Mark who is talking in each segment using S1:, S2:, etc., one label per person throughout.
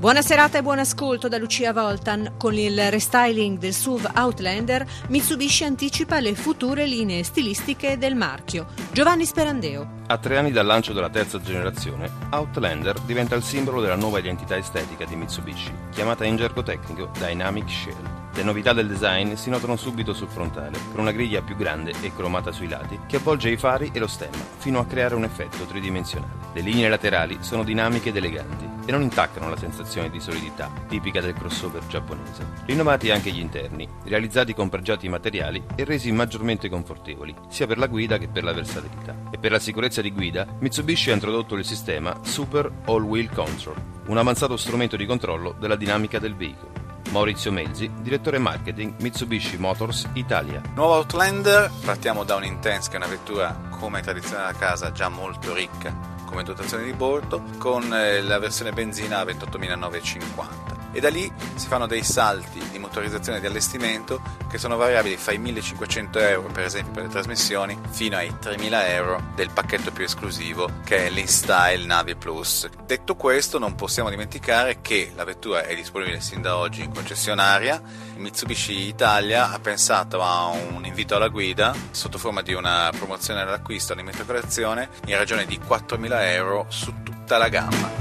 S1: Buona serata e buon ascolto da Lucia Voltan. Con il restyling del SUV Outlander, Mitsubishi anticipa le future linee stilistiche del marchio. Giovanni Sperandeo.
S2: A tre anni dal lancio della terza generazione, Outlander diventa il simbolo della nuova identità estetica di Mitsubishi, chiamata in gergo tecnico Dynamic Shell. Le novità del design si notano subito sul frontale, con una griglia più grande e cromata sui lati che avvolge i fari e lo stemma, fino a creare un effetto tridimensionale. Le linee laterali sono dinamiche ed eleganti e non intaccano la sensazione di solidità, tipica del crossover giapponese. Rinnovati anche gli interni, realizzati con pregiati materiali e resi maggiormente confortevoli, sia per la guida che per la versatilità. E per la sicurezza di guida, Mitsubishi ha introdotto il sistema Super All Wheel Control, un avanzato strumento di controllo della dinamica del veicolo. Maurizio Melzi, direttore marketing Mitsubishi Motors Italia.
S3: Nuovo Outlander, partiamo da un Intense che è una vettura come tradizione della casa già molto ricca come dotazione di bordo con eh, la versione benzina a 28.950 e da lì si fanno dei salti di motorizzazione e di allestimento che sono variabili fra i 1500 euro per esempio per le trasmissioni fino ai 3000 euro del pacchetto più esclusivo che è l'InStyle Navi Plus. Detto questo non possiamo dimenticare che la vettura è disponibile sin da oggi in concessionaria, Mitsubishi Italia ha pensato a un invito alla guida sotto forma di una promozione all'acquisto all'immatricolazione in ragione di 4000 euro su tutta la gamma.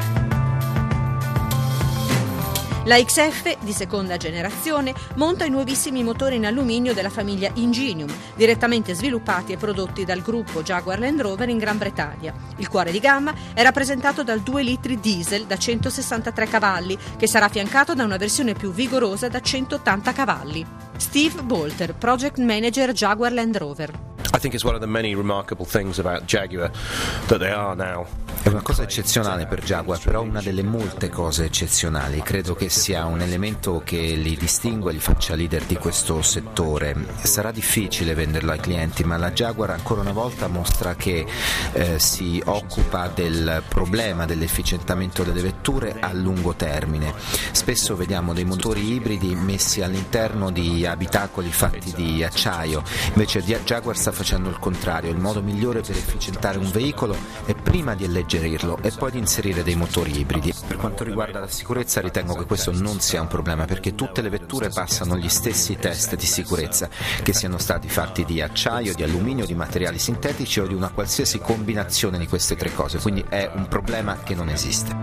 S1: La XF di seconda generazione monta i nuovissimi motori in alluminio della famiglia Ingenium, direttamente sviluppati e prodotti dal gruppo Jaguar Land Rover in Gran Bretagna. Il cuore di gamma è rappresentato dal 2 litri diesel da 163 cavalli, che sarà affiancato da una versione più vigorosa da 180 cavalli. Steve Bolter, Project Manager Jaguar Land Rover.
S4: I think it's one of the many remarkable things about Jaguar that they are now
S5: una cosa eccezionale per Jaguar, però una delle molte cose eccezionali. Credo che sia un elemento che li distingue e li faccia leader di questo settore. Sarà difficile venderlo ai clienti, ma la Jaguar ancora una volta mostra che eh, si occupa del problema dell'efficientamento delle vetture a lungo termine. Spesso vediamo dei motori ibridi messi all'interno di abitacoli fatti di acciaio, invece Jaguar sta facendo il contrario. Il modo migliore per efficientare un veicolo è prima di alleggerire alleggerirlo e poi di inserire dei motori ibridi. Per quanto riguarda la sicurezza ritengo che questo non sia un problema perché tutte le vetture passano gli stessi test di sicurezza, che siano stati fatti di acciaio, di alluminio, di materiali sintetici o di una qualsiasi combinazione di queste tre cose, quindi è un problema che non esiste.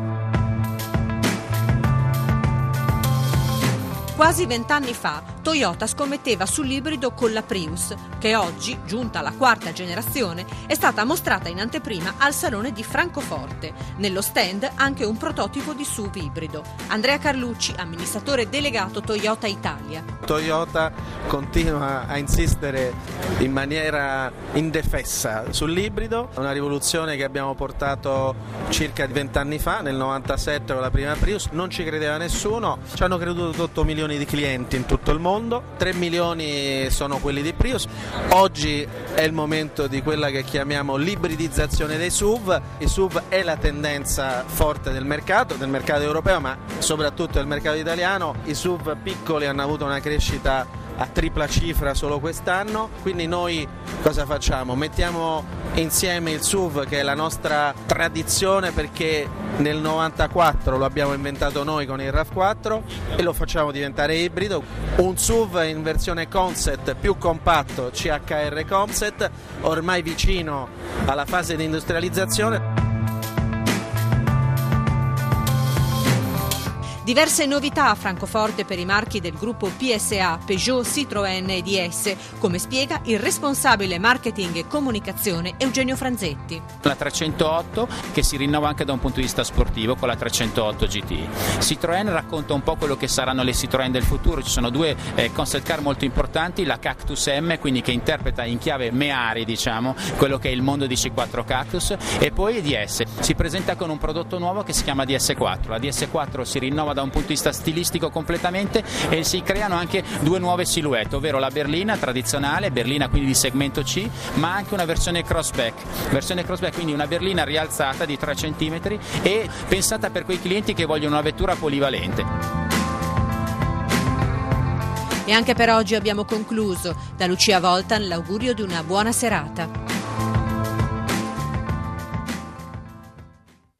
S1: Quasi vent'anni fa Toyota scommetteva sull'ibrido con la Prius, che oggi, giunta alla quarta generazione, è stata mostrata in anteprima al Salone di Francoforte. Nello stand anche un prototipo di SUV ibrido. Andrea Carlucci, amministratore delegato Toyota Italia.
S6: Toyota continua a insistere in maniera indefessa sull'ibrido, una rivoluzione che abbiamo portato circa vent'anni fa, nel 97 con la prima Prius, non ci credeva nessuno, ci hanno creduto 8 milioni milioni di clienti in tutto il mondo, 3 milioni sono quelli di Prius. Oggi è il momento di quella che chiamiamo l'ibridizzazione dei SUV. Il SUV è la tendenza forte del mercato, del mercato europeo, ma soprattutto del mercato italiano. I SUV piccoli hanno avuto una crescita a tripla cifra solo quest'anno, quindi noi cosa facciamo? Mettiamo insieme il SUV che è la nostra tradizione perché nel 94 lo abbiamo inventato noi con il RAV4 e lo facciamo diventare ibrido, un SUV in versione concept più compatto CHR concept, ormai vicino alla fase di industrializzazione.
S1: Diverse novità a Francoforte per i marchi del gruppo PSA, Peugeot, Citroën e DS, come spiega il responsabile marketing e comunicazione Eugenio Franzetti.
S7: La 308 che si rinnova anche da un punto di vista sportivo con la 308 GT. Citroën racconta un po' quello che saranno le Citroën del futuro, ci sono due eh, concept car molto importanti, la Cactus M, quindi che interpreta in chiave Meari, diciamo, quello che è il mondo di C4 Cactus e poi DS. Si presenta con un prodotto nuovo che si chiama DS4. La DS4 si rinnova da un punto di vista stilistico completamente e si creano anche due nuove silhouette, ovvero la berlina tradizionale, berlina quindi di segmento C, ma anche una versione crossback, versione crossback quindi una berlina rialzata di 3 cm e pensata per quei clienti che vogliono una vettura polivalente.
S1: E anche per oggi abbiamo concluso. Da Lucia Voltan l'augurio di una buona serata.